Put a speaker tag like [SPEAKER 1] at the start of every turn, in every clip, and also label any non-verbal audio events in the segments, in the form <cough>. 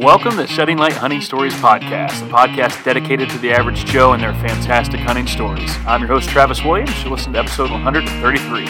[SPEAKER 1] Welcome to Shedding Light Hunting Stories Podcast, a podcast dedicated to the average Joe and their fantastic hunting stories. I'm your host, Travis Williams. You listen to episode 133.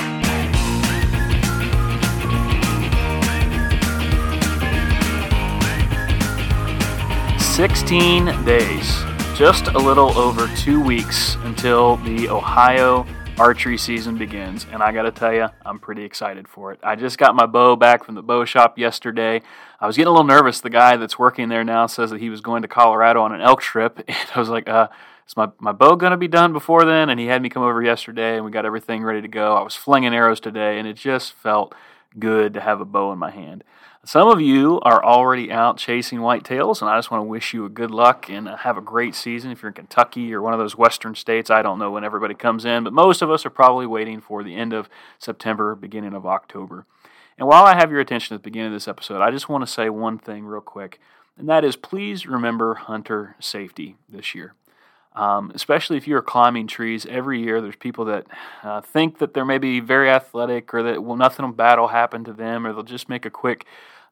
[SPEAKER 1] 16 days, just a little over two weeks until the Ohio archery season begins, and I got to tell you, I'm pretty excited for it. I just got my bow back from the bow shop yesterday. I was getting a little nervous. The guy that's working there now says that he was going to Colorado on an elk trip, <laughs> and I was like, uh, is my, my bow to be done before then? And he had me come over yesterday, and we got everything ready to go. I was flinging arrows today, and it just felt good to have a bow in my hand. Some of you are already out chasing whitetails, and I just want to wish you a good luck and uh, have a great season. If you're in Kentucky or one of those western states, I don't know when everybody comes in, but most of us are probably waiting for the end of September, beginning of October. And while I have your attention at the beginning of this episode, I just want to say one thing real quick, and that is please remember hunter safety this year. Um, especially if you're climbing trees every year, there's people that uh, think that they're maybe very athletic or that well nothing bad will happen to them, or they'll just make a quick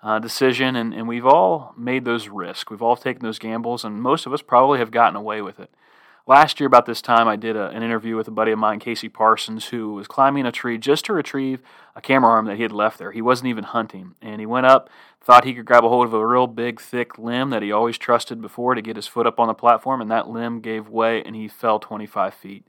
[SPEAKER 1] uh, decision, and, and we've all made those risks. We've all taken those gambles, and most of us probably have gotten away with it. Last year, about this time, I did a, an interview with a buddy of mine, Casey Parsons, who was climbing a tree just to retrieve a camera arm that he had left there. He wasn't even hunting, and he went up, thought he could grab a hold of a real big, thick limb that he always trusted before to get his foot up on the platform, and that limb gave way, and he fell 25 feet.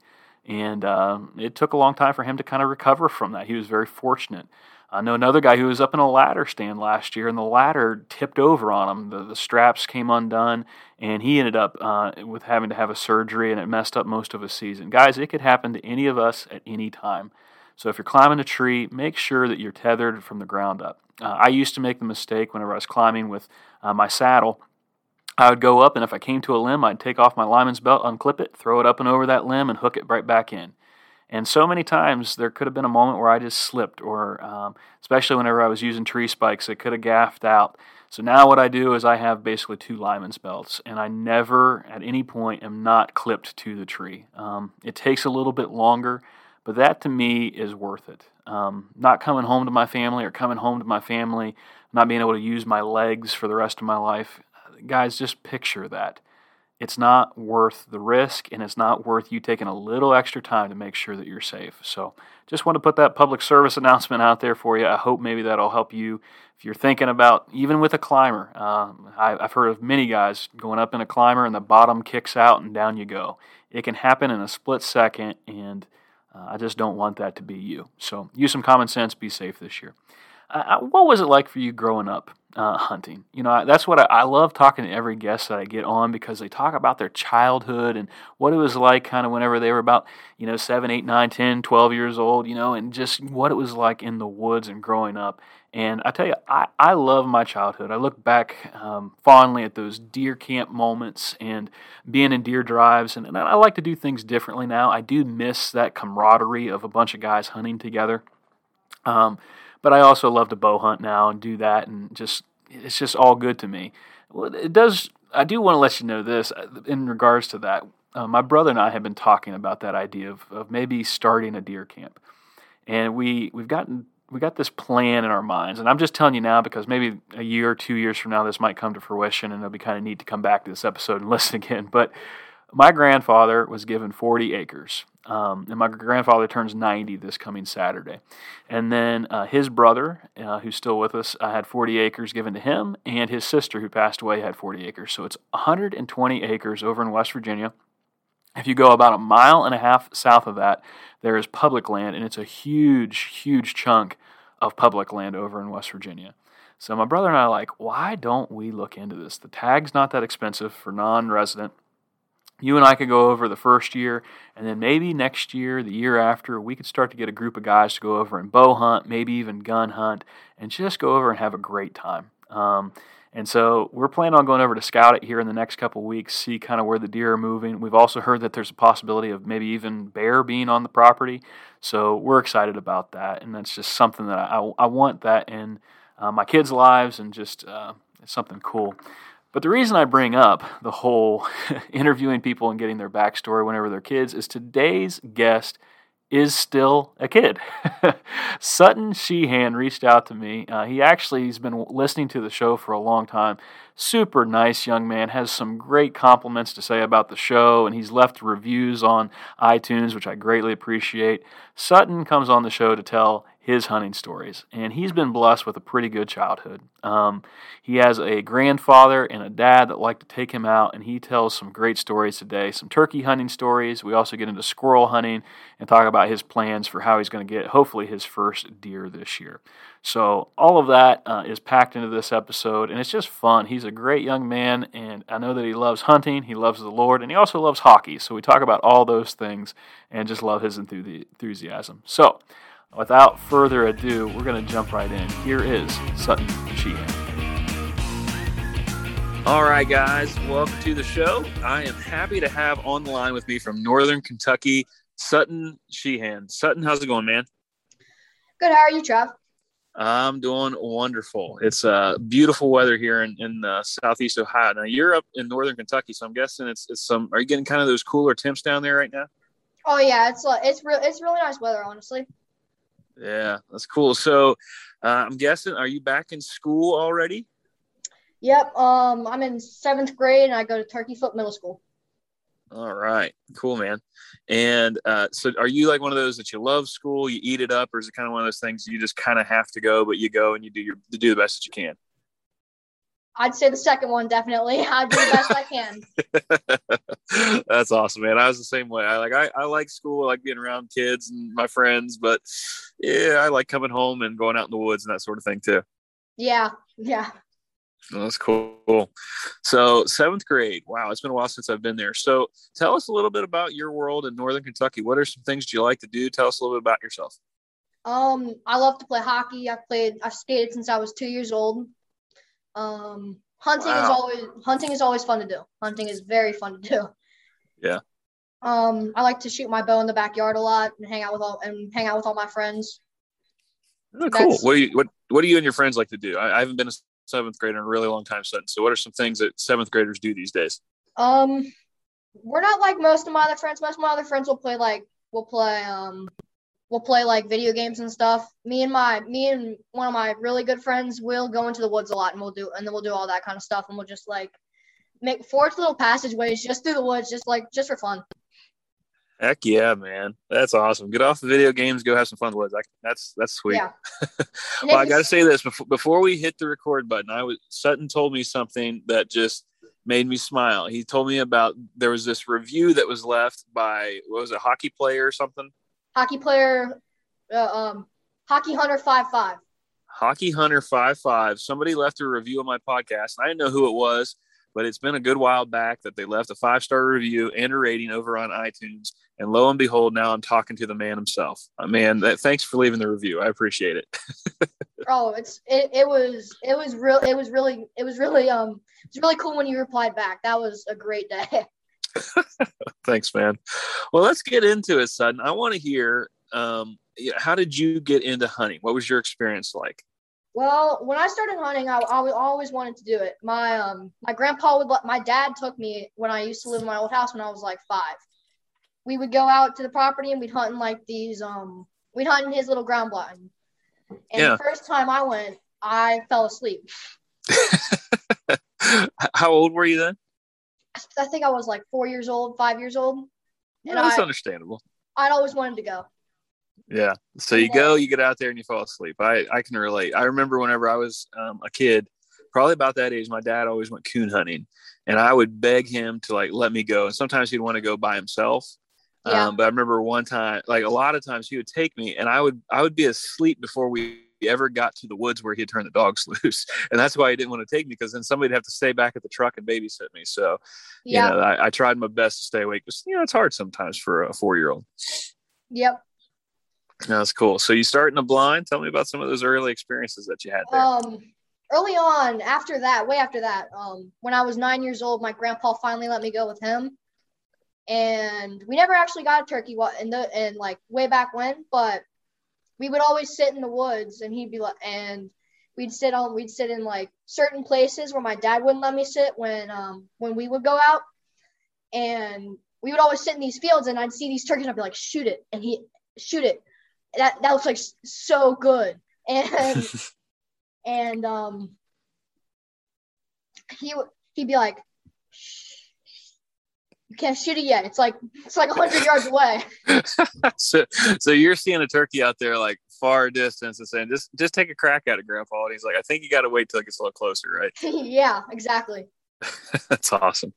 [SPEAKER 1] And uh, it took a long time for him to kind of recover from that. He was very fortunate. I know another guy who was up in a ladder stand last year, and the ladder tipped over on him. The, the straps came undone, and he ended up uh, with having to have a surgery, and it messed up most of his season. Guys, it could happen to any of us at any time. So if you're climbing a tree, make sure that you're tethered from the ground up. Uh, I used to make the mistake whenever I was climbing with uh, my saddle. I would go up, and if I came to a limb, I'd take off my lineman's belt, unclip it, throw it up and over that limb, and hook it right back in. And so many times there could have been a moment where I just slipped, or um, especially whenever I was using tree spikes, it could have gaffed out. So now what I do is I have basically two lineman's belts, and I never at any point am not clipped to the tree. Um, it takes a little bit longer, but that to me is worth it. Um, not coming home to my family or coming home to my family, not being able to use my legs for the rest of my life. Guys, just picture that it's not worth the risk and it's not worth you taking a little extra time to make sure that you're safe. So, just want to put that public service <laughs> announcement out there for you. I hope maybe that'll help you if you're thinking about even with a climber. Um, I, have heard of many guys going up in a climber and the bottom kicks out and down you go. It can happen in a split second, and uh, I just don't want that to be you. So, use some common sense, be safe this year. Uh, what was it like for you growing up uh, hunting? You know, that's what I, I, love talking to every guest that I get on because they talk about their childhood and what it was like kind of whenever they were about, you know, 7, 8, 9, 10, 12 years old, you know, and just what it was like in the woods and growing up. And I tell you, I, I love my childhood. I look back um, fondly at those deer camp moments and being in deer drives. And, and I like to do things differently now. I do miss that camaraderie of a bunch of guys hunting together. Um, but I also love to bow hunt now and do that, and just it's just all good to me. Well, it does. I do want to let you know this uh, in regards to that. Uh, my brother and I have been talking about that idea of, of maybe starting a deer camp, and we we've gotten we got this plan in our minds, and I'm just telling you now because maybe a year or two years from now this might come to fruition, and it'll be kind of neat to come back to this episode and <laughs> listen again. But my grandfather was given 40 acres, um, and my grandfather turns 90 this coming Saturday. And then uh, his brother, uh, who's still with us, uh, had 40 acres given to him, and his sister, who passed away, had 40 acres. So it's 120 acres over in West Virginia. If you go about a mile and a half south of that, there is public land, and it's a huge, huge chunk of public land over in West Virginia. So my brother and I are like, why don't we look into this? The tag's not that expensive for non resident you and I could go over the first year, and then maybe next year, the year after, we could start to get a group of guys to go over and bow hunt, maybe even gun hunt, and just go over and have a great time. Um, and so we're planning on going over to scout it here in the next couple weeks, see kind of where the deer are moving. We've also heard that there's a possibility of maybe even bear being on the property. So we're excited about that, and that's just something that I, I want that in uh, my kids' lives, and just uh, something cool. But the reason I bring up the whole <laughs> interviewing people and getting their backstory whenever they're kids is today's guest
[SPEAKER 2] is still a kid. <laughs> Sutton Sheehan reached out to me. Uh, he actually has been listening to the show for a long time. Super nice young man, has some great compliments to say about the show, and he's left reviews on iTunes, which I greatly appreciate. Sutton comes on the show to tell his hunting stories. And he's been blessed with a pretty good childhood. Um, he has a grandfather and a dad that like to take him out, and he tells some great stories today. Some turkey hunting stories. We also get into squirrel hunting and talk about his plans for how he's going to get, hopefully, his first deer this year. So, all of that uh, is packed into this episode, and it's just fun. He's a great young man, and I know that he loves hunting, he loves the Lord, and he also loves hockey. So, we talk about all those things and just love his enthusiasm. So, Without further ado, we're going to jump right in. Here is Sutton Sheehan. All right, guys, welcome to the show. I am happy to have on the line with me from Northern Kentucky, Sutton Sheehan. Sutton, how's it going, man?
[SPEAKER 3] Good. How are you, Trav?
[SPEAKER 2] I'm doing wonderful. It's uh, beautiful weather here in, in uh, southeast Ohio. Now you're up in northern Kentucky, so I'm guessing it's it's some. Are you getting kind of those cooler temps down there right now?
[SPEAKER 3] Oh yeah, it's uh, it's real. It's really nice weather, honestly.
[SPEAKER 2] Yeah, that's cool. So, uh, I'm guessing, are you back in school already?
[SPEAKER 3] Yep. Um, I'm in seventh grade, and I go to Turkey Foot Middle School.
[SPEAKER 2] All right, cool, man. And uh, so, are you like one of those that you love school, you eat it up, or is it kind of one of those things you just kind of have to go, but you go and you do your do the best that you can?
[SPEAKER 3] I'd say the second one definitely. <laughs> I do the best I
[SPEAKER 2] can. <laughs> That's awesome, man. I was the same way. I like I, I like school. I like being around kids and my friends, but yeah, I like coming home and going out in the woods and that sort of thing too.
[SPEAKER 3] Yeah, yeah.
[SPEAKER 2] That's cool. So seventh grade. Wow, it's been a while since I've been there. So tell us a little bit about your world in Northern Kentucky. What are some things you like to do? Tell us a little bit about yourself.
[SPEAKER 3] Um, I love to play hockey. I played. I skated since I was two years old. Um, hunting wow. is always hunting is always fun to do. Hunting is very fun to do.
[SPEAKER 2] Yeah.
[SPEAKER 3] Um, I like to shoot my bow in the backyard a lot and hang out with all and hang out with all my friends.
[SPEAKER 2] Oh, cool. what do you what What do you and your friends like to do? I, I, haven't been a seventh grader in a really long time since. So, what are some things that seventh graders do these days?
[SPEAKER 3] Um, we're not like most of my other friends. Most of my other friends will play like we'll play um we'll play like video games and stuff. Me and my me and one of my really good friends will go into the woods a lot and we'll do and then we'll do all that kind of stuff and we'll just like make forge little passageways just through the woods, just like just for fun.
[SPEAKER 2] Heck yeah, man! That's awesome. Get off the video games, go have some fun with. That. That's that's sweet. Yeah. <laughs> well, I got to say this before before we hit the record button. I was Sutton told me something that just made me smile. He told me about there was this review that was left by what was it, a hockey player or something?
[SPEAKER 3] Hockey player, uh, um, hockey hunter five five.
[SPEAKER 2] Hockey Hunter five five. Somebody left a review on my podcast. I didn't know who it was, but it's been a good while back that they left a five star review and a rating over on iTunes. And lo and behold, now I'm talking to the man himself. Uh, man, that, thanks for leaving the review. I appreciate it. <laughs>
[SPEAKER 3] oh, it's it, it was it was real it was really it was really um it's really cool when you replied back. That was a great day. <laughs>
[SPEAKER 2] Thanks, man. Well, let's get into it, Sutton. I want to hear um, how did you get into hunting? What was your experience like?
[SPEAKER 3] Well, when I started hunting, I, I always wanted to do it. My um my grandpa would let my dad took me when I used to live in my old house when I was like five. We would go out to the property and we'd hunt in like these um we'd hunt in his little ground blind. And yeah. the first time I went, I fell asleep. <laughs>
[SPEAKER 2] How old were you then?
[SPEAKER 3] I think I was like four years old, five years old.
[SPEAKER 2] And that's I, understandable.
[SPEAKER 3] I'd always wanted to go.
[SPEAKER 2] Yeah. So you go, you get out there, and you fall asleep. I I can relate. I remember whenever I was um, a kid, probably about that age, my dad always went coon hunting, and I would beg him to like let me go. And sometimes he'd want to go by himself. Yeah. Um, but I remember one time, like a lot of times, he would take me, and I would I would be asleep before we ever got to the woods where he had turned the dogs <laughs> loose. And that's why he didn't want to take me because then somebody'd have to stay back at the truck and babysit me. So, yeah. you know, I, I tried my best to stay awake. But, you know, it's hard sometimes for a four year old.
[SPEAKER 3] Yep.
[SPEAKER 2] That's cool. So you start in a blind. Tell me about some of those early experiences that you had there.
[SPEAKER 3] Um, early on, after that, way after that, um, when I was nine years old, my grandpa finally let me go with him, and we never actually got a turkey in the and like way back when, but we would always sit in the woods and he'd be like and we'd sit on we'd sit in like certain places where my dad wouldn't let me sit when um when we would go out and we would always sit in these fields and I'd see these turkeys and I'd be like shoot it and he shoot it. That that looks like so good. And <laughs> and um he he'd be like, you can't shoot it yet. It's like it's like hundred yards away. <laughs>
[SPEAKER 2] so, so you're seeing a turkey out there like far distance and saying, just just take a crack at it, Grandpa. And he's like, I think you got to wait till it gets a little closer, right? <laughs>
[SPEAKER 3] yeah, exactly. <laughs>
[SPEAKER 2] That's awesome.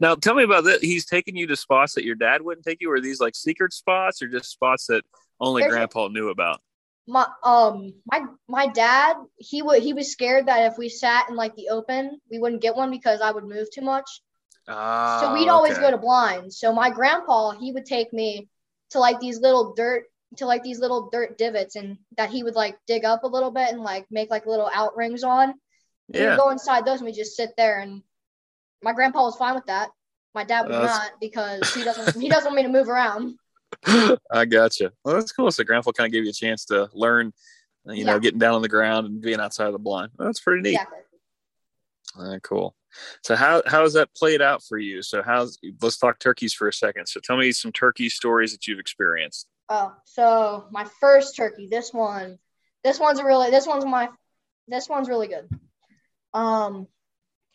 [SPEAKER 2] now, tell me about that. He's taking you to spots that your dad wouldn't take you. Are these like secret spots or just spots that only There's Grandpa a- knew about?
[SPEAKER 3] my um my my dad he would he was scared that if we sat in like the open we wouldn't get one because I would move too much. Uh, so we'd always go to blinds. So my grandpa he would take me to like these little dirt to like these little dirt divots and that he would like dig up a little bit and like make like little out rings on. Yeah. We go inside those and we just sit there and my grandpa was fine with that. My dad was not because he doesn't he doesn't want me to move around. <laughs> <laughs>
[SPEAKER 2] I gotcha. Well, that's cool. So grandpa kind of gave you a chance to learn, you yeah. know, getting down on the ground and being outside of the blind. That's pretty neat. Exactly. Uh, cool. So how how has that played out for you? So how's let's talk turkeys for a second. So tell me some turkey stories that you've experienced.
[SPEAKER 3] Oh, so my first turkey, this one, this one's a really this one's my this one's really good. Um,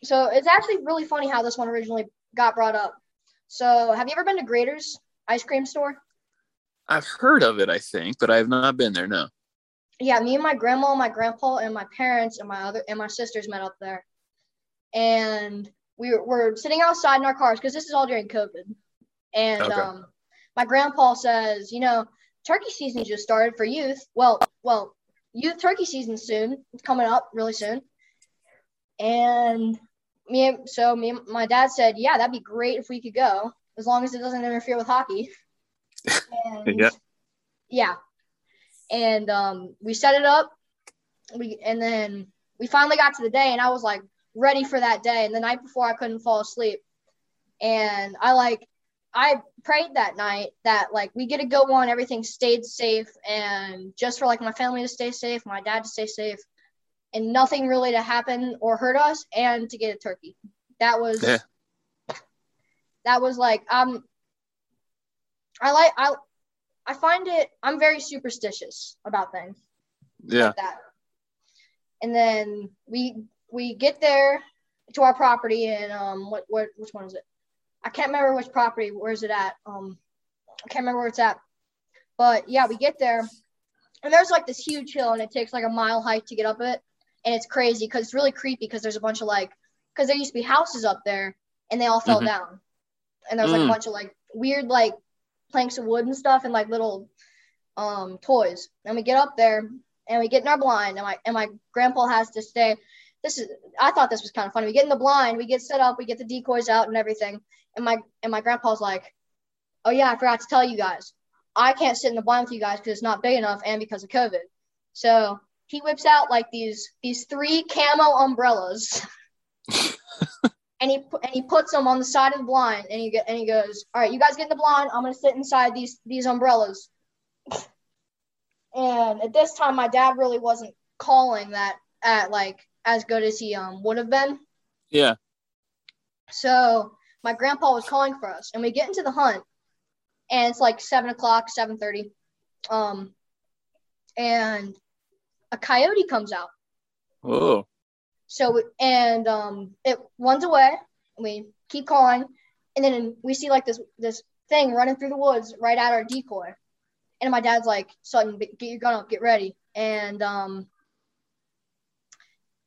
[SPEAKER 3] so it's actually really funny how this one originally got brought up. So have you ever been to Graeter's ice cream store?
[SPEAKER 2] I've heard of it, I think, but I have not been there. No.
[SPEAKER 3] Yeah, me and my grandma, my grandpa, and my parents and my other and my sisters met up there, and we were, were sitting outside in our cars because this is all during COVID, and okay. um, my grandpa says, you know, turkey season just started for youth. Well, well, youth turkey season soon. It's coming up really soon, and me, so me, my dad said, yeah, that'd be great if we could go as long as it doesn't interfere with hockey. <laughs> And, yeah. Yeah. And um, we set it up. We and then we finally got to the day, and I was like ready for that day. And the night before, I couldn't fall asleep, and I like I prayed that night that like we get to go on, everything stayed safe, and just for like my family to stay safe, my dad to stay safe, and nothing really to happen or hurt us, and to get a turkey. That was yeah. that was like um I like I I find it I'm very superstitious about things.
[SPEAKER 2] Yeah. Like that.
[SPEAKER 3] And then we we get there to our property and um what what which one is it? I can't remember which property. Where's it at? Um I can't remember where it's at. But yeah, we get there and there's like this huge hill and it takes like a mile hike to get up it. And it's crazy because it's really creepy because there's a bunch of like because there used to be houses up there and they all fell mm-hmm. down. And there's like mm. a bunch of like weird like planks of wood and stuff and like little um toys. And we get up there and we get in our blind and my and my grandpa has to stay. This is I thought this was kind of funny. We get in the blind, we get set up, we get the decoys out and everything. And my and my grandpa's like, Oh yeah, I forgot to tell you guys. I can't sit in the blind with you guys because it's not big enough and because of COVID. So he whips out like these these three camo umbrellas. <laughs> and he and he puts them on the side of the blind, and he get and he goes, "All right, you guys get in the blind. I'm gonna sit inside these these umbrellas." and at this time, my dad really wasn't calling that at like as good as he um would have been.
[SPEAKER 2] Yeah.
[SPEAKER 3] So my grandpa was calling for us, and we get into the hunt, and it's like seven o'clock, seven thirty, um, and a coyote comes out.
[SPEAKER 2] Oh.
[SPEAKER 3] So and um, it runs away. we keep calling, and then we see like this this thing running through the woods right at our decoy. And my dad's like, "Sutton, get your gun up, get ready." And um,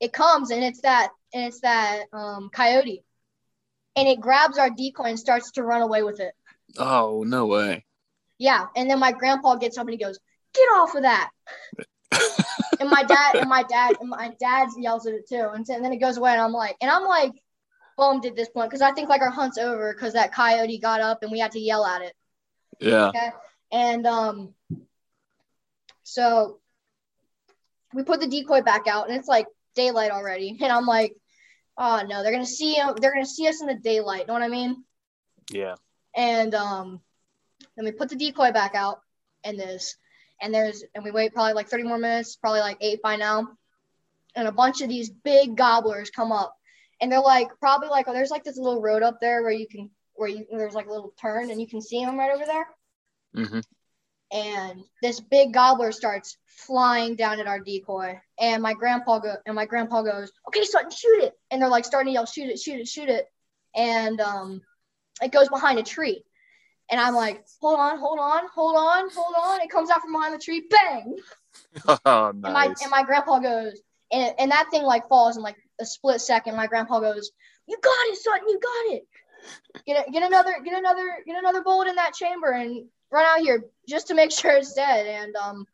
[SPEAKER 3] it comes, and it's that and it's that um, coyote, and it grabs our decoy and starts to run away with it.
[SPEAKER 2] Oh no way!
[SPEAKER 3] Yeah, and then my grandpa gets up and he goes, "Get off of that!" <laughs> and my dad and my dad and my dad yells at it too, and, and then it goes away, and I'm like, and I'm like bummed at this point because I think like our hunt's over because that coyote got up and we had to yell at it.
[SPEAKER 2] Yeah. Okay?
[SPEAKER 3] And um, so we put the decoy back out, and it's like daylight already, <laughs> and I'm like, oh no, they're gonna see them, they're gonna see us in the daylight. Know what I mean?
[SPEAKER 2] Yeah.
[SPEAKER 3] And um, then we put the decoy back out, and this and there's and we wait probably like 30 more minutes, probably like eight by now, and a bunch of these big gobblers come up, and they're like probably like oh, there's like this little road up there where you can where you there's like a little turn and you can see them right over there.
[SPEAKER 2] Mm-hmm.
[SPEAKER 3] And this big gobbler starts flying down at our decoy. And my grandpa go and my grandpa goes, "Okay, Sutton, shoot it!" And they're like starting to yell, "Shoot it! Shoot it! Shoot it!" And um, it goes behind a tree. And I'm like, "Hold on, hold on, hold on, hold on!" It comes out from behind the tree, bang! <laughs>
[SPEAKER 2] Oh, nice.
[SPEAKER 3] And my and my grandpa goes, and and that thing like falls in like a split second. My grandpa goes, "You got it, Sutton! You got it! Get get another get another get another bullet in that chamber and run out here just to make <laughs> sure it's dead." And um,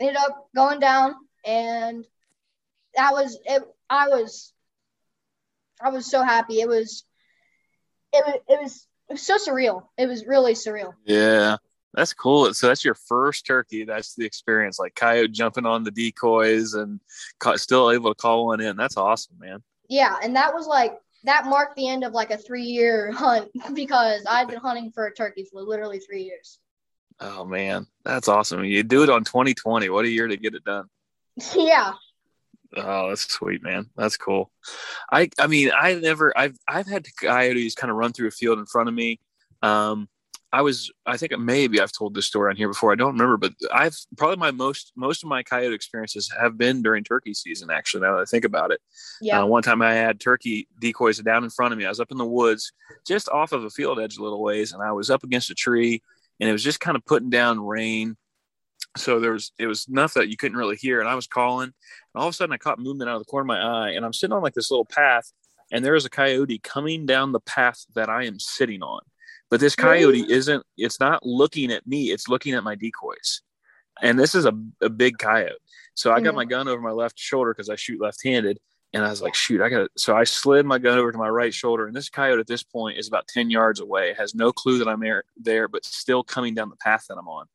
[SPEAKER 3] ended up going down, and that was it. I was I was so happy. It was it was it was it was so surreal. It was really surreal.
[SPEAKER 2] Yeah. That's cool. So that's your first turkey. That's the experience, like coyote jumping on the decoys and ca- still able to call one in. That's awesome, man.
[SPEAKER 3] Yeah, and that was like that marked the end of like a three-year <laughs> hunt <laughs> because I'd been hunting for a turkey for literally three years.
[SPEAKER 2] Oh man, that's awesome! You do it on 2020. What a year to get it done. <laughs>
[SPEAKER 3] yeah.
[SPEAKER 2] Oh, that's sweet, man. That's cool. I I mean, I never I've I've had coyotes kind of run through a field in front of me. Um, I was, I think maybe I've told this story on here before. I don't remember, but I've probably my most, most of my coyote experiences have been during turkey season. Actually, now that I think about it, yeah. Uh, one time I had turkey decoys down in front of me. I was up in the woods, just off of a field edge a little ways, and I was up against a tree, and it was just kind of putting down rain. So there was, it was enough that you couldn't really hear, and I was calling, and all of a sudden I caught movement out of the corner of my eye, and I'm sitting on like this little path, and there is a coyote coming down the path that I am sitting on but this coyote isn't, it's not looking at me, it's looking at my decoys. And this is a, a big coyote. So I got my gun over my left shoulder because I shoot left handed. And I was like, shoot, I got it. So I slid my gun over to my right shoulder. And this coyote at this point is about 10 yards away, has no clue that I'm there, but still coming down the path that I'm on.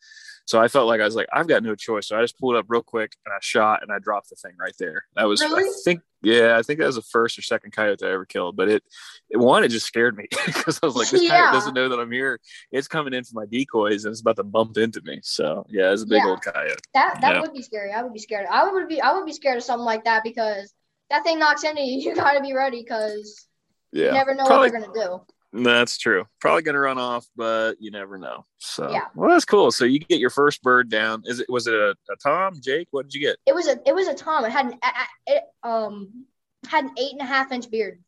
[SPEAKER 2] So I felt like I was like, I've got no choice. So I just pulled up real quick and I shot and I dropped the thing right there. That was, really? I think, yeah, I think that was the first or second coyote I ever killed. But it, it one, it just scared me <laughs> because I was like, this yeah. coyote doesn't know that I'm here. It's coming in for my decoys and it's about to bump into me. So yeah, it's a big yeah. old coyote.
[SPEAKER 3] That that yeah. would be scary. I would be scared. I would be I would be scared of something like that because that thing knocks into you. <laughs> You got to be ready because yeah. you never know Probably, what they're gonna do.
[SPEAKER 2] That's true. Probably going to run off, but you never know. So, yeah. well, that's cool. So you get your first bird down. Is it was it a, a Tom, Jake? What did you get?
[SPEAKER 3] It was a it was a Tom. It had an it um had an eight and a half inch beard.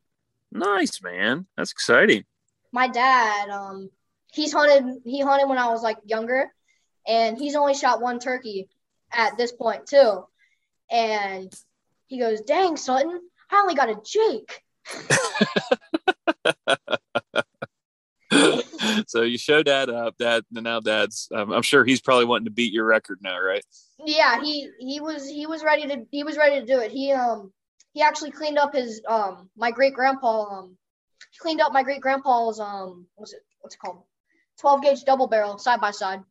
[SPEAKER 2] Nice man. That's exciting.
[SPEAKER 3] My dad, um, he's hunted. He hunted when I was like younger, and he's only shot one turkey at this point too. And he goes, "Dang, Sutton, I only got a Jake." <laughs>
[SPEAKER 2] so you show dad up dad and now dad's um, i'm sure he's probably wanting to beat your record now right?
[SPEAKER 3] Yeah he he was he was ready to he was ready to do it. He um he actually cleaned up his um my great grandpa um he cleaned up my great grandpa's um what's it what's it called? 12 gauge double barrel side by side.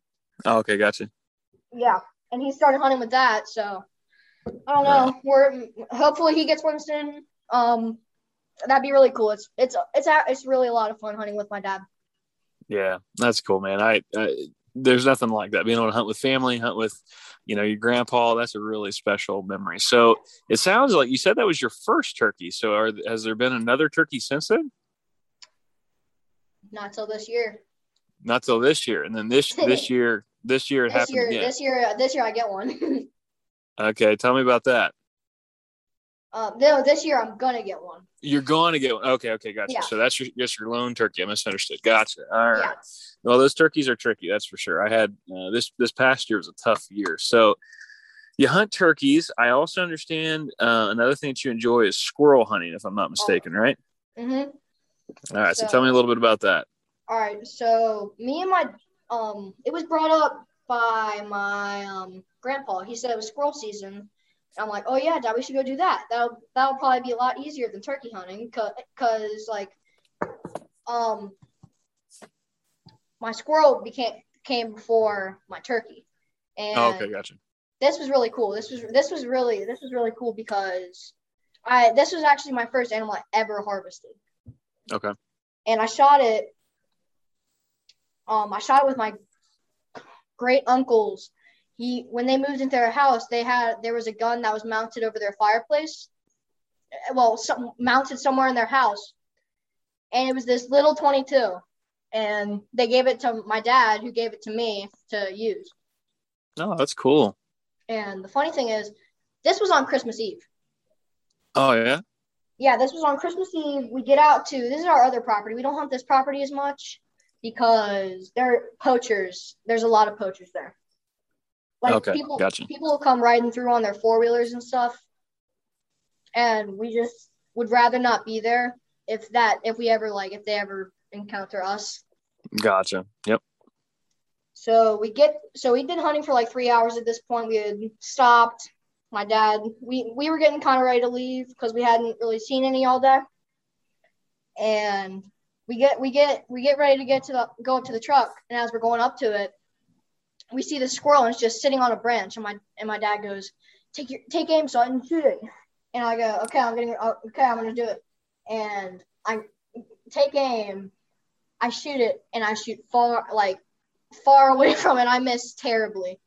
[SPEAKER 2] Oh, okay gotcha.
[SPEAKER 3] Yeah and he started hunting with that so i don't know yeah. we're hopefully he gets one soon um that'd be really cool. It's it's it's it's really a lot of fun hunting with my dad.
[SPEAKER 2] Yeah, that's cool, man. I, I there's nothing like that. Being able to hunt with family, hunt with, you know, your grandpa. That's a really special memory. So it sounds like you said that was your first turkey. So are, has there been another turkey since then?
[SPEAKER 3] Not till this year.
[SPEAKER 2] Not till this year, and then this this <laughs> year this year it
[SPEAKER 3] this
[SPEAKER 2] happened
[SPEAKER 3] year,
[SPEAKER 2] again.
[SPEAKER 3] This year, this year I get one. <laughs>
[SPEAKER 2] okay, tell me about that.
[SPEAKER 3] Um, no, this year I'm gonna get one.
[SPEAKER 2] You're going to get one. Okay, okay, gotcha. Yeah. So that's your just your lone turkey. I misunderstood. Gotcha. All right. Yeah. Well, those turkeys are tricky. That's for sure. I had uh, this this past year was a tough year. So you hunt turkeys. I also understand uh, another thing that you enjoy is squirrel hunting, if I'm not mistaken, right?
[SPEAKER 3] Mm-hmm.
[SPEAKER 2] All right. So, so tell me a little bit about that.
[SPEAKER 3] All right. So me and my um, it was brought up by my um grandpa. He said it was squirrel season I'm like, oh yeah, dad, we should go do that. That'll that'll probably be a lot easier than turkey hunting, cause, cause like, um, my squirrel became came before my turkey, and
[SPEAKER 2] oh, okay, gotcha.
[SPEAKER 3] This was really cool. This was this was really this was really cool because I this was actually my first animal I ever harvested.
[SPEAKER 2] Okay.
[SPEAKER 3] And I shot it. Um, I shot it with my great uncle's he when they moved into their house, they had there was a gun that was mounted over their fireplace. Well, some, mounted somewhere in their house, and it was this little 22. And they gave it to my dad, who gave it to me to use.
[SPEAKER 2] Oh, that's cool.
[SPEAKER 3] And the funny thing is, this was on Christmas Eve.
[SPEAKER 2] Oh yeah.
[SPEAKER 3] Yeah, this was on Christmas Eve. We get out to this is our other property. We don't hunt this property as much because they're poachers. There's a lot of poachers there. Like okay, people, gotcha. people will come riding through on their four wheelers and stuff, and we just would rather not be there if that if we ever like if they ever encounter us.
[SPEAKER 2] Gotcha. Yep.
[SPEAKER 3] So we get so we did hunting for like three hours at this point. We had stopped. My dad, we we were getting kind of ready to leave because we hadn't really seen any all day. And we get we get we get ready to get to the go up to the truck, and as we're going up to it, we see the squirrel and it's just sitting on a branch. And my and my dad goes, "Take your take aim, so I can shoot it." And I go, "Okay, I'm getting uh, okay, I'm gonna do it." And I take aim, I shoot it, and I shoot far like far away <laughs> from it. I miss terribly.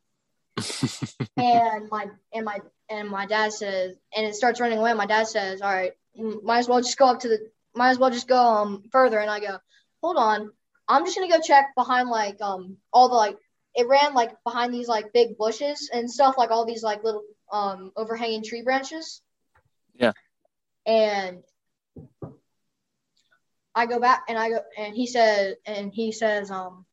[SPEAKER 3] <laughs> and my and my and my dad says, and it starts running away. My dad says, "All right, might as well just go up to the, might as well just go um further." And I go, "Hold on, I'm just gonna go check behind like um all the like it ran like behind these like big bushes and stuff, like all these like little um overhanging tree branches."
[SPEAKER 2] Yeah.
[SPEAKER 3] And I go back and I go and he says and he says um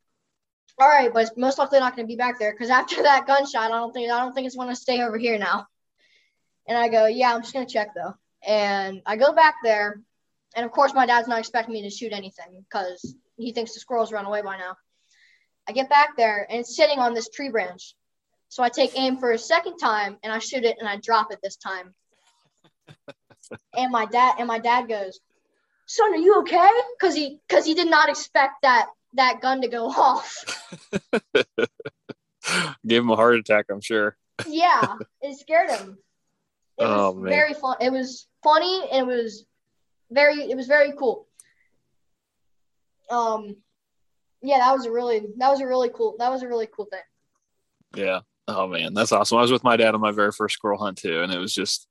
[SPEAKER 3] all right, but it's most likely not going to be back there because after that gunshot, I don't think I don't think it's going to stay over here now. And I go, yeah, I'm just going to check though. And I go back there, and of course, my dad's not expecting me to shoot anything because he thinks the squirrels run away by now. I get back there, and it's sitting on this tree branch. So I take aim for a second time, and I shoot it, and I drop it this time. <laughs> and my dad and my dad goes, "Son, are you okay?" Because he because he did not expect that that gun to go <laughs> off. <laughs>
[SPEAKER 2] Gave him a heart attack, I'm sure.
[SPEAKER 3] yeah, it scared him. It oh, was man. very fun. It was funny and it was very it was very cool. Um yeah, that was a really that was a really cool that was a really cool thing.
[SPEAKER 2] Yeah. Oh man, that's awesome. I was with my dad on my very first squirrel hunt too, and it was just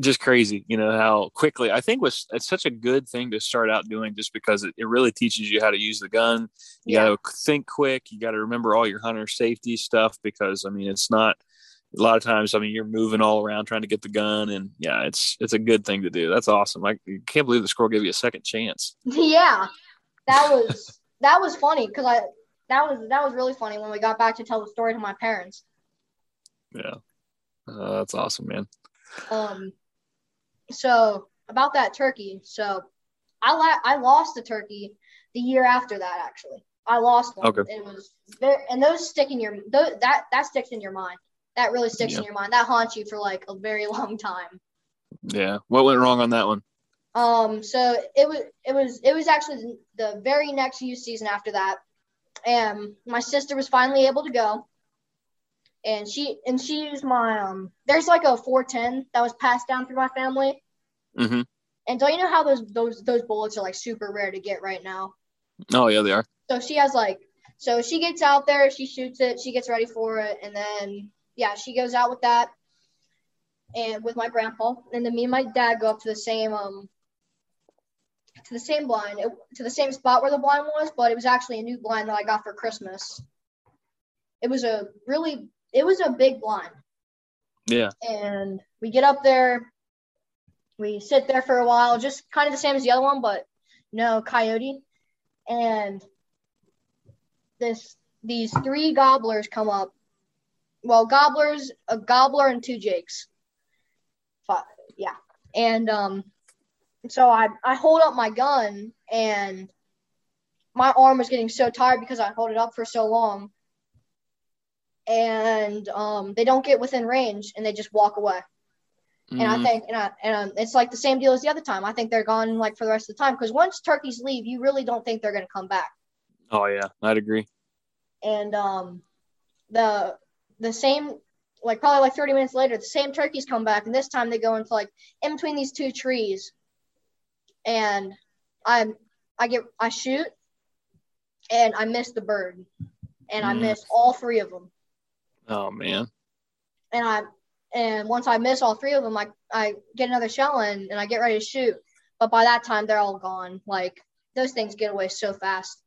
[SPEAKER 2] just crazy, you know, how quickly I think was it's such a good thing to start out doing just because it, it really teaches you how to use the gun. You yeah. gotta think quick, you gotta remember all your hunter safety stuff because I mean it's not a lot of times, I mean, you're moving all around trying to get the gun, and yeah, it's it's a good thing to do. That's awesome. I can't believe the squirrel gave you a second chance. <laughs>
[SPEAKER 3] Yeah, that was that was funny because I that was that was really funny when we got back to tell the story to my parents.
[SPEAKER 2] Yeah, uh, that's awesome, man.
[SPEAKER 3] Um, so about that turkey, so I la- I lost the turkey the year after that. Actually, I lost one. Okay. It was very, and those stick in your those, that that sticks in your mind that really sticks yeah. in your mind. That haunts you for like a very <laughs> long time.
[SPEAKER 2] Yeah. What went wrong on that one?
[SPEAKER 3] Um. So it was it was it was actually the very next youth season after that, and my sister was finally able to go. And she and she used my um. There's like a 410 that was passed down through my family.
[SPEAKER 2] Mm-hmm.
[SPEAKER 3] And don't you know how those those those bullets are like super rare to get right now?
[SPEAKER 2] Oh yeah, they are.
[SPEAKER 3] So she has like so she gets out there, she shoots it, she gets ready for it, and then yeah, she goes out with that and with my grandpa, and then me and my dad go up to the same um to the same blind, it, to the same spot where the blind was, but it was actually a new blind that I got for Christmas. It was a really, it was a big blind.
[SPEAKER 2] Yeah.
[SPEAKER 3] And we get up there, we sit there for a while, just kind of the same as the other one, but no coyote. And this these three gobblers come up well, gobblers, a gobbler, and two jakes. Five, yeah, and um, so I I hold up my gun, and my arm was getting so tired because I hold it up for so long, and um, they don't get within range, and they just walk away. Mm-hmm. And I mm-hmm. think, and, I, and um, it's like the same deal as the other time. I think they're gone like for the rest of the time because once turkeys leave, you really don't think they're going to come back.
[SPEAKER 2] Oh yeah, I'd agree.
[SPEAKER 3] And um, the the same like probably like 30 minutes later the same turkeys come back and this time they go into like in between these two trees. And i'm i get i shoot and i miss the bird. And mm. i miss all three of them.
[SPEAKER 2] Oh man.
[SPEAKER 3] And i and once i miss all three of them i i get another shell in and i get ready to shoot. But by that time they're all gone. Like those things get away so fast.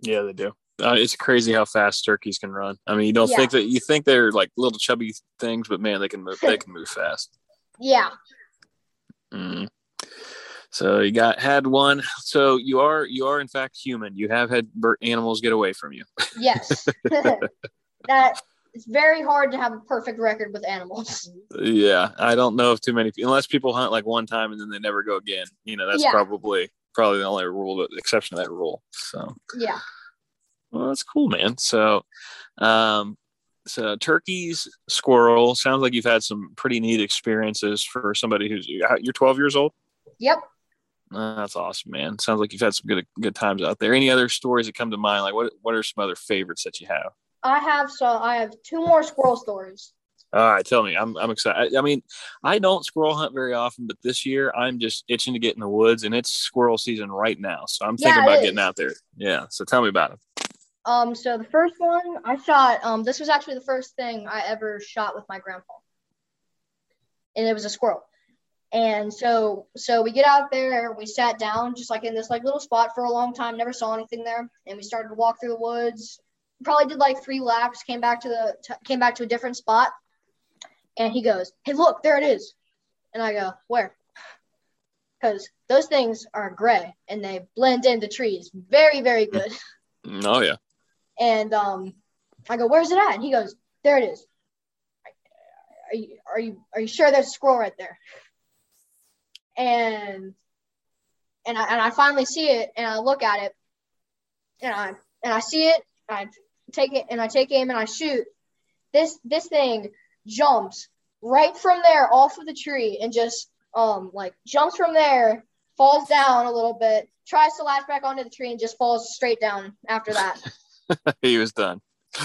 [SPEAKER 2] Yeah they do Uh, it's crazy how fast turkeys can run. I mean, you don't yeah. think that you think they're like little chubby things, but man, they can move. they <laughs> can move fast.
[SPEAKER 3] Yeah.
[SPEAKER 2] Mm. So you got had one. So you are you are in fact human. You have had animals get away from you.
[SPEAKER 3] Yes. <laughs> that it's very hard to have a perfect record with animals.
[SPEAKER 2] Yeah, I don't know if too many unless people hunt like one time and then they never go again. You know, that's yeah. probably probably the only rule, exception to that rule. So
[SPEAKER 3] yeah.
[SPEAKER 2] Well, that's cool, man. So, um, so turkeys, squirrel. Sounds like you've had some pretty neat experiences for somebody who's you're 12 years old.
[SPEAKER 3] Yep.
[SPEAKER 2] that's awesome, man. Sounds like you've had some good good times out there. Any other stories that come to mind? Like what what are some other favorites that you have?
[SPEAKER 3] I have so I have two more squirrel stories.
[SPEAKER 2] All right, tell me. I'm I'm excited. I, I, mean, I don't squirrel hunt very often, but this year I'm just itching to get in the woods, and it's squirrel season right now. So I'm thinking yeah, about is. getting out there. Yeah. So tell me about it.
[SPEAKER 3] Um. So the first one I shot. Um. This was actually the first thing I ever shot with my grandpa, and it was a squirrel. And so so we get out there, we sat down just like in this like little spot for a long time, never saw anything there, and we started to walk through the woods, probably did like three laps, came back to the t- came back to a different spot, and he goes, "Hey, look, there it is," and I go, "Where?" Because those things are gray and they blend into trees, very very good. <laughs>
[SPEAKER 2] Oh yeah.
[SPEAKER 3] And um, I go, "Where's it at?" And he goes, "There it is." Are you are you are you sure there's a squirrel right there? And and I and I finally see it and I look at it and I and I see it I take it and I take aim and I shoot. This this thing jumps right from there off of the tree and just um like jumps from there, falls down a little bit, tries to latch back onto the tree and just falls straight down after that. <laughs> <laughs>
[SPEAKER 2] he was done.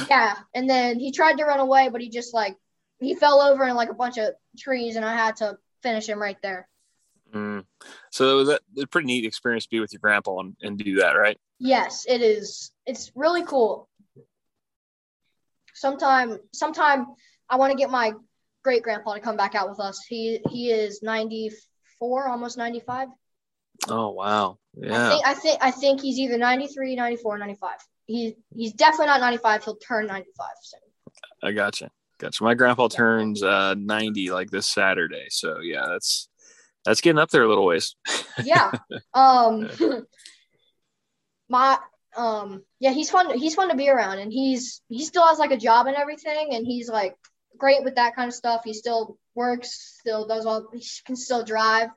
[SPEAKER 3] Yeah, and then he tried to run away, but he just like he fell over in like a bunch of trees, and I had to finish him right there.
[SPEAKER 2] Mm. So that was a pretty neat experience to be with your grandpa and, and do that, right?
[SPEAKER 3] Yes, it is. It's really cool. Sometime, sometime I want to get my great grandpa to come back out with us. He he is 94, almost 95.
[SPEAKER 2] Oh wow. Yeah.
[SPEAKER 3] I think I think I think he's either 93, 94, 95. He he's definitely not 95. He'll turn 95 soon.
[SPEAKER 2] I gotcha. Gotcha. My grandpa turns uh 90 like this Saturday. So yeah, that's that's getting up there a little ways. <laughs>
[SPEAKER 3] yeah. Um <laughs> my um yeah he's fun he's fun to be around and he's he still has like a job and everything and he's like great with that kind of stuff he still works still does all he can still drive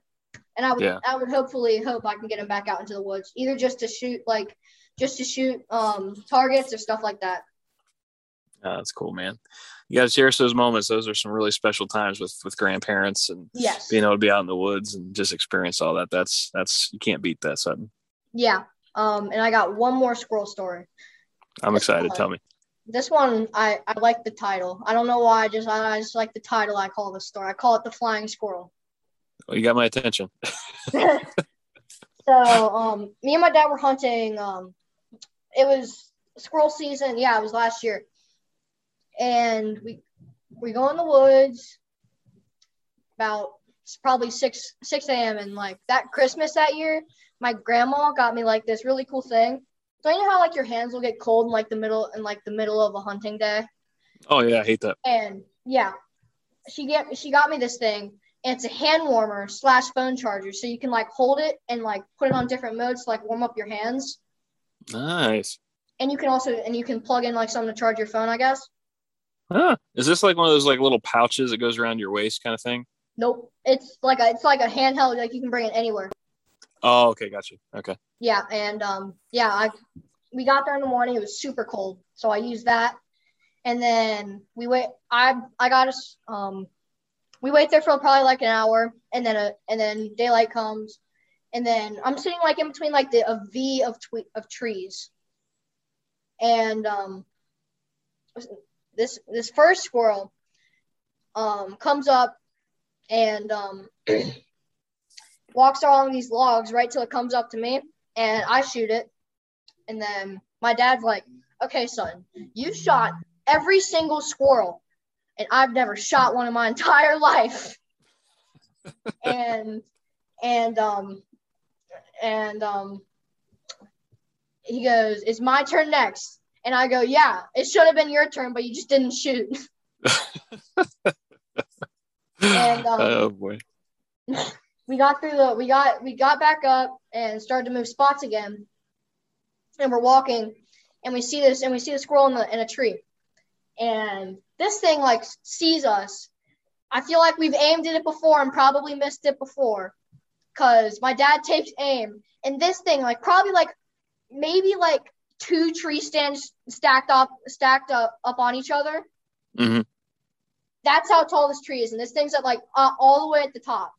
[SPEAKER 3] and i would yeah. i would hopefully hope i can get him back out into the woods either just to shoot like just to shoot um targets or stuff like that
[SPEAKER 2] oh, that's cool man you got to cherish those moments those are some really special times with with grandparents and
[SPEAKER 3] yes.
[SPEAKER 2] being able to be out in the woods and just experience all that that's that's you can't beat that Sutton.
[SPEAKER 3] yeah um, and I got one more squirrel story.
[SPEAKER 2] I'm this excited. One, Tell me.
[SPEAKER 3] This one, I, I like the title. I don't know why. I just I, I just like the title. I call the story. I call it the flying squirrel.
[SPEAKER 2] Well, you got my attention. <laughs> <laughs>
[SPEAKER 3] so, um, me and my dad were hunting. Um, it was squirrel season. Yeah, it was last year, and we we go in the woods about it's probably six six a.m. and like that Christmas that year, my grandma got me like this really cool thing. So you know how like your hands will get cold in like the middle in like the middle of a hunting day?
[SPEAKER 2] Oh yeah, I hate that.
[SPEAKER 3] And yeah, she get she got me this thing, and it's a hand warmer slash phone charger, so you can like hold it and like put it on different modes to like warm up your hands.
[SPEAKER 2] Nice.
[SPEAKER 3] And you can also and you can plug in like something to charge your phone, I guess.
[SPEAKER 2] Huh. Is this like one of those like little pouches that goes around your waist kind of thing?
[SPEAKER 3] Nope. It's like a it's like a handheld, like you can bring it anywhere.
[SPEAKER 2] Oh, okay, got you. Okay.
[SPEAKER 3] Yeah, and um, yeah, I we got there in the morning. It was super cold, so I used that, and then we wait. I I got us. Um, we wait there for probably like an hour, and then a and then daylight comes, and then I'm sitting like in between like the a V of tw- of trees, and um, this this first squirrel um comes up and um <clears throat> walks along these logs right till it comes up to me, and I shoot it. And then my dad's like, "Okay, son, you shot every single squirrel, and I've never shot one in my <laughs> entire life." <laughs> and and um and um he goes, "It's my turn next." And I go, yeah, it should have been your turn, but you just didn't shoot. and um, oh boy. <laughs> we got through the we got we got back up and started to move spots again. And we're walking and we see this and we see the squirrel in, the, in a tree. And this thing like sees us. I feel like we've aimed at it before and probably missed it before. Cause my dad takes aim and this thing like probably like maybe like two tree stands stacked up stacked up, up on each other. Mm-hmm. That's how tall this tree is, and this thing's at like uh, all the way at the top.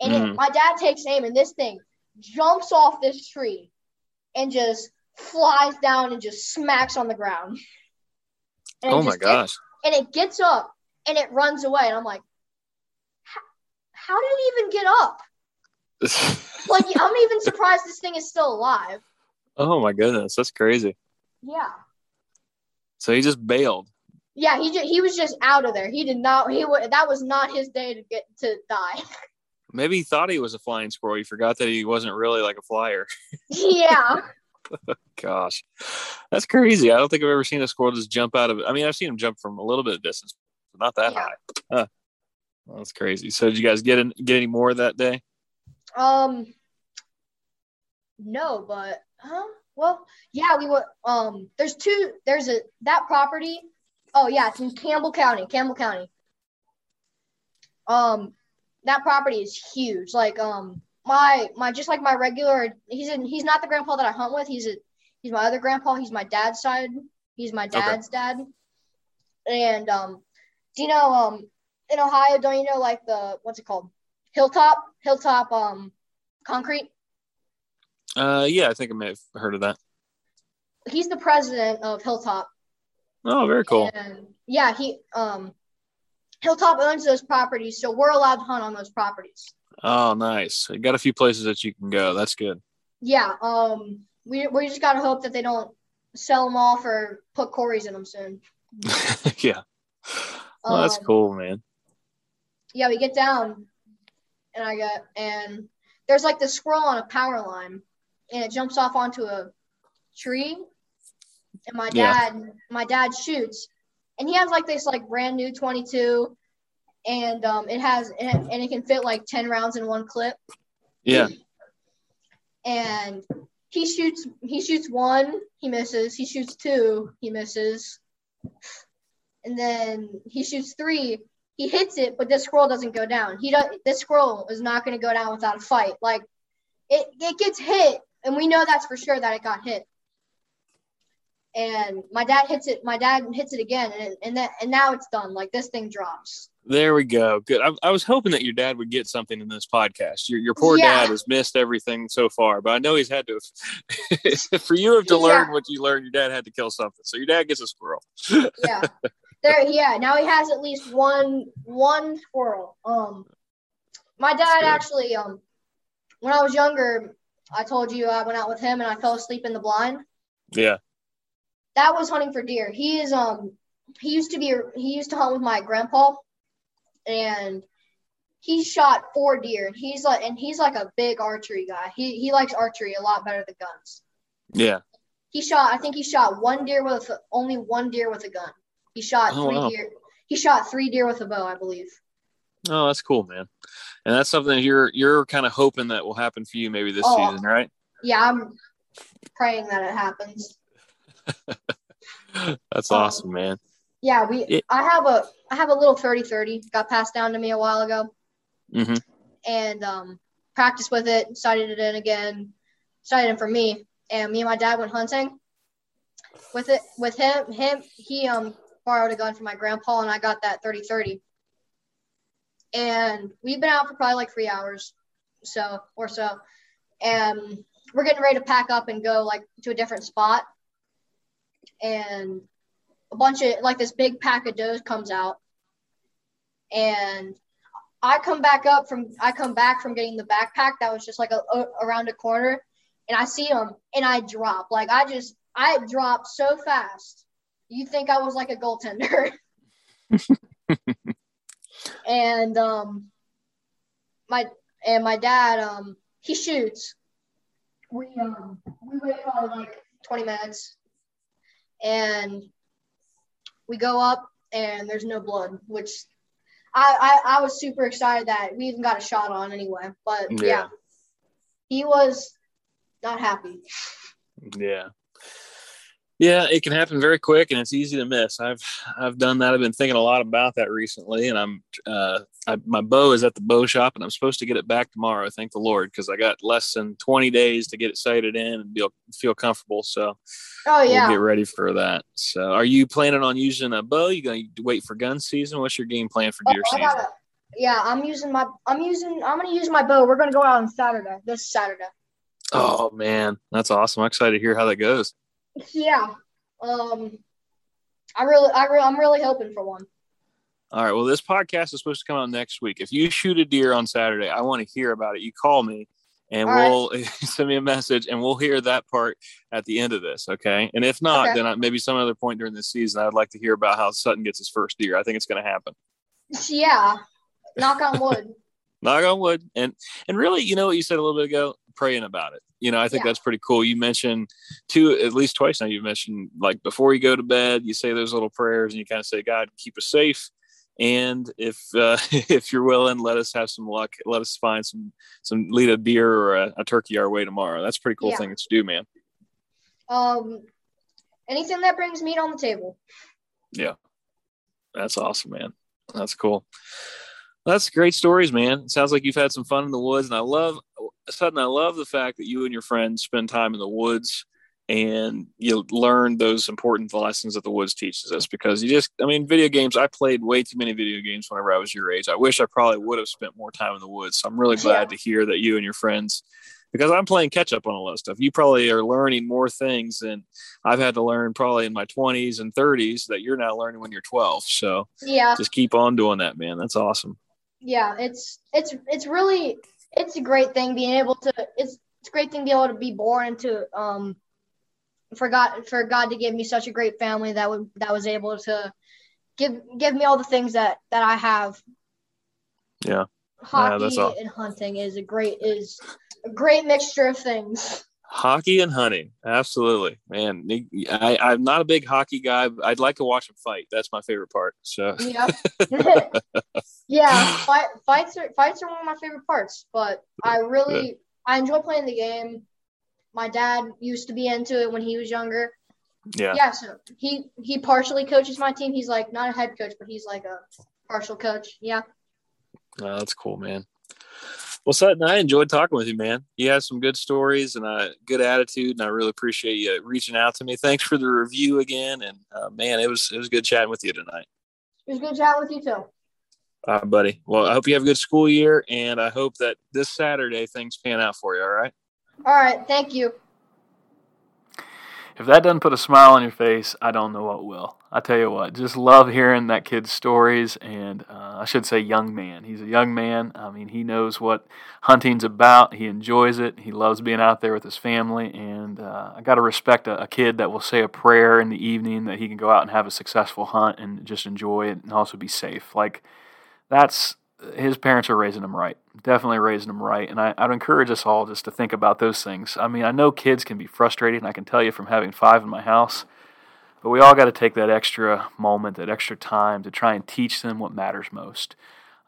[SPEAKER 3] And mm-hmm. it, my dad takes aim, and this thing jumps off this tree and just flies down and just smacks on the ground.
[SPEAKER 2] oh my gosh!
[SPEAKER 3] Gets, and it gets up and it runs away, and I'm like, how did it even get up? <laughs> like I'm even surprised this thing is still alive.
[SPEAKER 2] Oh my goodness, that's crazy.
[SPEAKER 3] Yeah.
[SPEAKER 2] So he just bailed.
[SPEAKER 3] Yeah, he just, he was just out of there. He did not. He that was not his day to get to die. <laughs>
[SPEAKER 2] Maybe he thought he was a flying squirrel. He forgot that he wasn't really like a flyer. <laughs>
[SPEAKER 3] yeah.
[SPEAKER 2] Gosh, that's crazy. I don't think I've ever seen a squirrel just jump out of it. I mean, I've seen him jump from a little bit of distance, but not that yeah. high. Huh. Well, that's crazy. So, did you guys get in, get any more that day?
[SPEAKER 3] Um, no, but huh? Well, yeah, we were. Um, there's two. There's a that property. Oh yeah, it's in Campbell County. Campbell County. Um, that property is huge. Like um, my my just like my regular. He's in. He's not the grandpa that I hunt with. He's a. He's my other grandpa. He's my dad's side. He's my dad's okay. dad. And um, do you know um in Ohio? Don't you know like the what's it called? Hilltop. Hilltop. Um, concrete.
[SPEAKER 2] Uh, yeah, I think I may have heard of that.
[SPEAKER 3] He's the president of Hilltop.
[SPEAKER 2] Oh, very cool.
[SPEAKER 3] And yeah, he um Hilltop owns those properties, so we're allowed to hunt on those properties.
[SPEAKER 2] Oh, nice. You got a few places that you can go. That's good.
[SPEAKER 3] Yeah. Um, we we just gotta hope that they don't sell them off or put quarries in them soon. <laughs>
[SPEAKER 2] yeah. That's um, cool, man.
[SPEAKER 3] Yeah, we get down, and I got and there's like the squirrel on a power line and it jumps off onto a tree and my dad yeah. my dad shoots and he has like this like brand new 22 and um it has and it can fit like 10 rounds in one clip
[SPEAKER 2] yeah
[SPEAKER 3] and he shoots he shoots one he misses he shoots two he misses and then he shoots three he hits it but this squirrel doesn't go down he does this squirrel is not going to go down without a fight like it, it gets hit and we know that's for sure that it got hit. And my dad hits it. My dad hits it again, and and that and now it's done. Like this thing drops.
[SPEAKER 2] There we go. Good. I, I was hoping that your dad would get something in this podcast. Your your poor yeah. dad has missed everything so far, but I know he's had to. <laughs> for you have to learn yeah. what you learned, your dad had to kill something. So your dad gets a squirrel.
[SPEAKER 3] yeah. <laughs> There. Yeah. Now he has at least one one squirrel. Um, my dad actually um, when I was younger, I told you I went out with him and I fell asleep in the blind.
[SPEAKER 2] Yeah.
[SPEAKER 3] That was hunting for deer. He is um he used to be he used to hunt with my grandpa and he shot four deer and he's like and he's like a big archery guy. He he likes archery a lot better than guns.
[SPEAKER 2] Yeah.
[SPEAKER 3] He shot I think he shot one deer with only one deer with a gun. He shot oh, three wow. deer. He shot three deer with a bow, I believe.
[SPEAKER 2] Oh, that's cool, man. And that's something that you're you're kind of hoping that will happen for you maybe this oh, season, right?
[SPEAKER 3] Yeah, I'm praying that it happens. <laughs>
[SPEAKER 2] that's um, awesome, man.
[SPEAKER 3] Yeah, we it, I have a I have a little 30-30 got passed down to me a while ago. Mm-hmm. And um practiced with it, sighted it in again, sighted in for me. And me and my dad went hunting with it with him him he um borrowed a gun from my grandpa and I got that 30-30 and we've been out for probably like three hours, so or so, and we're getting ready to pack up and go like to a different spot, and a bunch of like this big pack of does comes out, and I come back up from I come back from getting the backpack that was just like a, a around a corner, and I see them and I drop. Like I just I dropped so fast. You think I was like a goaltender. <laughs> and um, my and my dad um he shoots. We um we wait probably like twenty minutes, and we go up and there's no blood, which I, I, I was super excited that we even got a shot on anyway. But yeah, yeah he was not happy.
[SPEAKER 2] Yeah. Yeah, it can happen very quick, and it's easy to miss. I've I've done that. I've been thinking a lot about that recently, and I'm uh, I, my bow is at the bow shop, and I'm supposed to get it back tomorrow. Thank the Lord, because I got less than 20 days to get it sighted in and feel feel comfortable. So,
[SPEAKER 3] oh yeah,
[SPEAKER 2] we'll get ready for that. So, are you planning on using a bow? You going to wait for gun season? What's your game plan for deer oh, season? Gotta,
[SPEAKER 3] yeah, I'm using my I'm using I'm gonna use my bow. We're gonna go out on Saturday. This Saturday.
[SPEAKER 2] Oh man, that's awesome! I'm excited to hear how that goes.
[SPEAKER 3] Yeah. Um, I really, I re- I'm really hoping for one.
[SPEAKER 2] All right. Well, this podcast is supposed to come out next week. If you shoot a deer on Saturday, I want to hear about it. You call me and All we'll right. <laughs> send me a message and we'll hear that part at the end of this. Okay. And if not, okay. then I, maybe some other point during the season, I'd like to hear about how Sutton gets his first deer. I think it's going to happen.
[SPEAKER 3] Yeah. Knock on wood. <laughs>
[SPEAKER 2] Knock on wood. And, and really, you know what you said a little bit ago? Praying about it. You know, I think yeah. that's pretty cool. You mentioned two, at least twice now, you mentioned like before you go to bed, you say those little prayers and you kind of say, God, keep us safe. And if <laughs> uh, if you're willing, let us have some luck. Let us find some some lead a deer or a, a turkey our way tomorrow. That's a pretty cool yeah. thing to do, man.
[SPEAKER 3] Um, anything that brings meat on the table.
[SPEAKER 2] Yeah, that's awesome, man. That's cool. That's great stories, man. It sounds like you've had some fun in the woods, and I love Sutton, I love the fact that you and your friends spend time in the woods and you learn those important lessons that the woods teaches us because you just i mean video games i played way too many video games whenever i was your age. I wish i probably would have spent more time in the woods. So i'm really glad yeah. to hear that you and your friends because i'm playing catch up on a lot of stuff. You probably are learning more things than i've had to learn probably in my 20s and 30s that you're now learning when you're 12 so
[SPEAKER 3] yeah.
[SPEAKER 2] just keep on doing that man. That's awesome
[SPEAKER 3] yeah it's it's it's really it's a great thing being able to it's it's a great thing to be able to be born into um for God for God to give me such a great family that would that was able to give give me all the things that that I have.
[SPEAKER 2] Yeah.
[SPEAKER 3] Hockey yeah, and hunting is a great is a great mixture of things.
[SPEAKER 2] Hockey and hunting, absolutely, man. I, I'm not a big hockey guy. But I'd like to watch them fight. That's my favorite part. So
[SPEAKER 3] yeah, <laughs> yeah. Fight, fights are fights are one of my favorite parts. But I really yeah. I enjoy playing the game. My dad used to be into it when he was younger.
[SPEAKER 2] Yeah.
[SPEAKER 3] Yeah. So he he partially coaches my team. He's like not a head coach, but he's like a partial coach. Yeah.
[SPEAKER 2] Oh, that's cool, man. Well, Sutton, I enjoyed talking with you, man. You have some good stories and a good attitude, and I really appreciate you reaching out to me. Thanks for the review again, and uh, man, it was it was good chatting with you tonight.
[SPEAKER 3] It was good chatting with you too.
[SPEAKER 2] All right, buddy. Well, I hope you have a good school year, and I hope that this Saturday things pan out for you. All right.
[SPEAKER 3] All right. Thank you
[SPEAKER 1] if that doesn't put a smile on your face, I don't know what will. I tell you what, just love hearing that kid's stories, and uh, I should say, young man. He's a young man. I mean, he knows what hunting's about. He enjoys it. He loves being out there with his family, and uh, I got to respect a, a, kid that will say a prayer in the evening that he can go out and have a successful hunt and just enjoy it and also be safe. Like that's his parents are raising him right. Definitely raising him right. And I, I'd encourage us all just to think about those things. I mean, I know kids can be frustrated, and I can tell you from having five in my house, but we all got to take that extra moment, that extra time to try and teach them what matters most.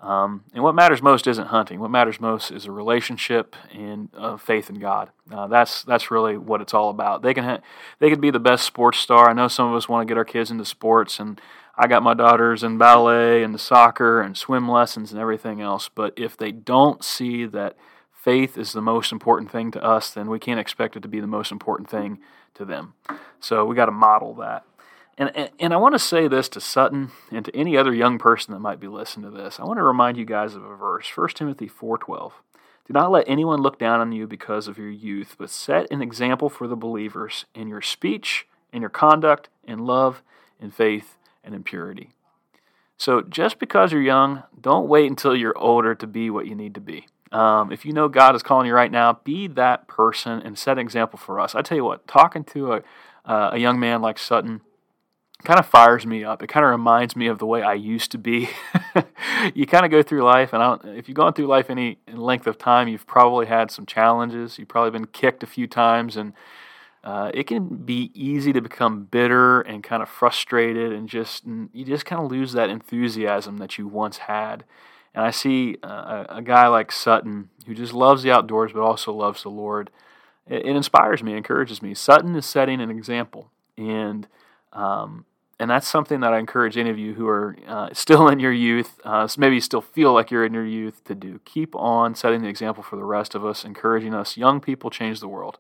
[SPEAKER 1] Um, and what matters most isn't hunting. What matters most is a relationship and uh, faith in God. Uh, that's that's really what it's all about. They can ha- they can be the best sports star. I know some of us want to get our kids into sports, and I got my daughters in ballet and the soccer and swim lessons and everything else. But if they don't see that faith is the most important thing to us, then we can't expect it to be the most important thing to them. So we got to model that. And, and, and I want to say this to Sutton and to any other young person that might be listening to this. I want to remind you guys of a verse, 1 Timothy 4:12. Do not let anyone look down on you because of your youth, but set an example for the believers in your speech, in your conduct, in love, in faith, and in purity. So just because you're young, don't wait until you're older to be what you need to be. Um, if you know God is calling you right now, be that person and set an example for us. I tell you what, talking to a, uh, a young man like Sutton kind of fires me up. It kind of reminds me of the way I used to be. <laughs> you kind of go through life, and if you've gone through life any length of time, you've probably had some challenges. You've probably been kicked a few times, and uh, it can be easy to become bitter and kind of frustrated and just you just kind of lose that enthusiasm that you once had. And I see uh, a, guy like Sutton who just loves the outdoors but also loves the Lord. It, it inspires me, encourages me. Sutton is setting an example, and um, and that's something that I encourage any of you who are uh, still in your youth, uh, maybe still feel like you're in your youth, to do. Keep on setting the example for the rest of us, encouraging us. Young people change the world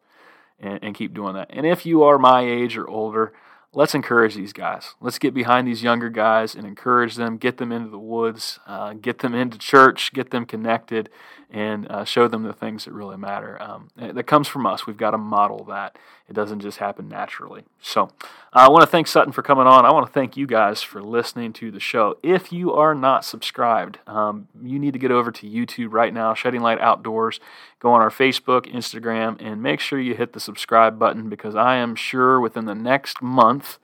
[SPEAKER 1] and, and keep doing that. And if you are my age or older, let's encourage these guys. Let's get behind these younger guys and encourage them, get them into the woods, uh, get them into church, get them connected, and uh, show them the things that really matter. Um, that comes from us. We've got to model that. It doesn't just happen naturally. So I want to thank Sutton for coming on. I want to thank you guys for listening to the show. If you are not subscribed, um, you need to get over to YouTube right now, Shedding Light Outdoors. Go on our Facebook, Instagram, and make sure you hit the subscribe button because I am sure within the next month,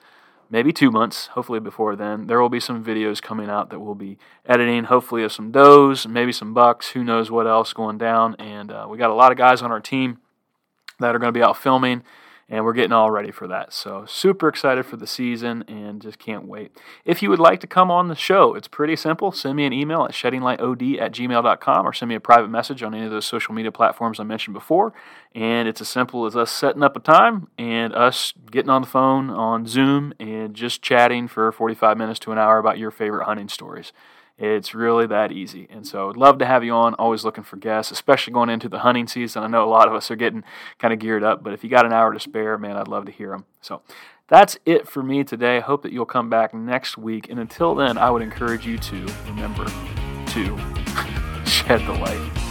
[SPEAKER 1] maybe two months, hopefully before then, there will be some videos coming out that we'll be editing, hopefully of some does, maybe some bucks, who knows what else going down. And uh, we got a lot of guys on our team that are going to be out filming and we're getting all ready for that. So, super excited for the season and just can't wait. If you would like to come on the show, it's pretty simple. Send me an email at sheddinglightod at gmail.com or send me a private message on any of those social media platforms I mentioned before. And it's as simple as us setting up a time and us getting on the phone on Zoom and just chatting for 45 minutes to an hour about your favorite hunting stories. It's really that easy. And so I'd love to have you on. Always looking for guests, especially going into the hunting season. I know a lot of us are getting kind of geared up, but if you got an hour to spare, man, I'd love to hear them. So that's it for me today. I hope that you'll come back next week. And until then, I would encourage you to remember to <laughs> shed the light.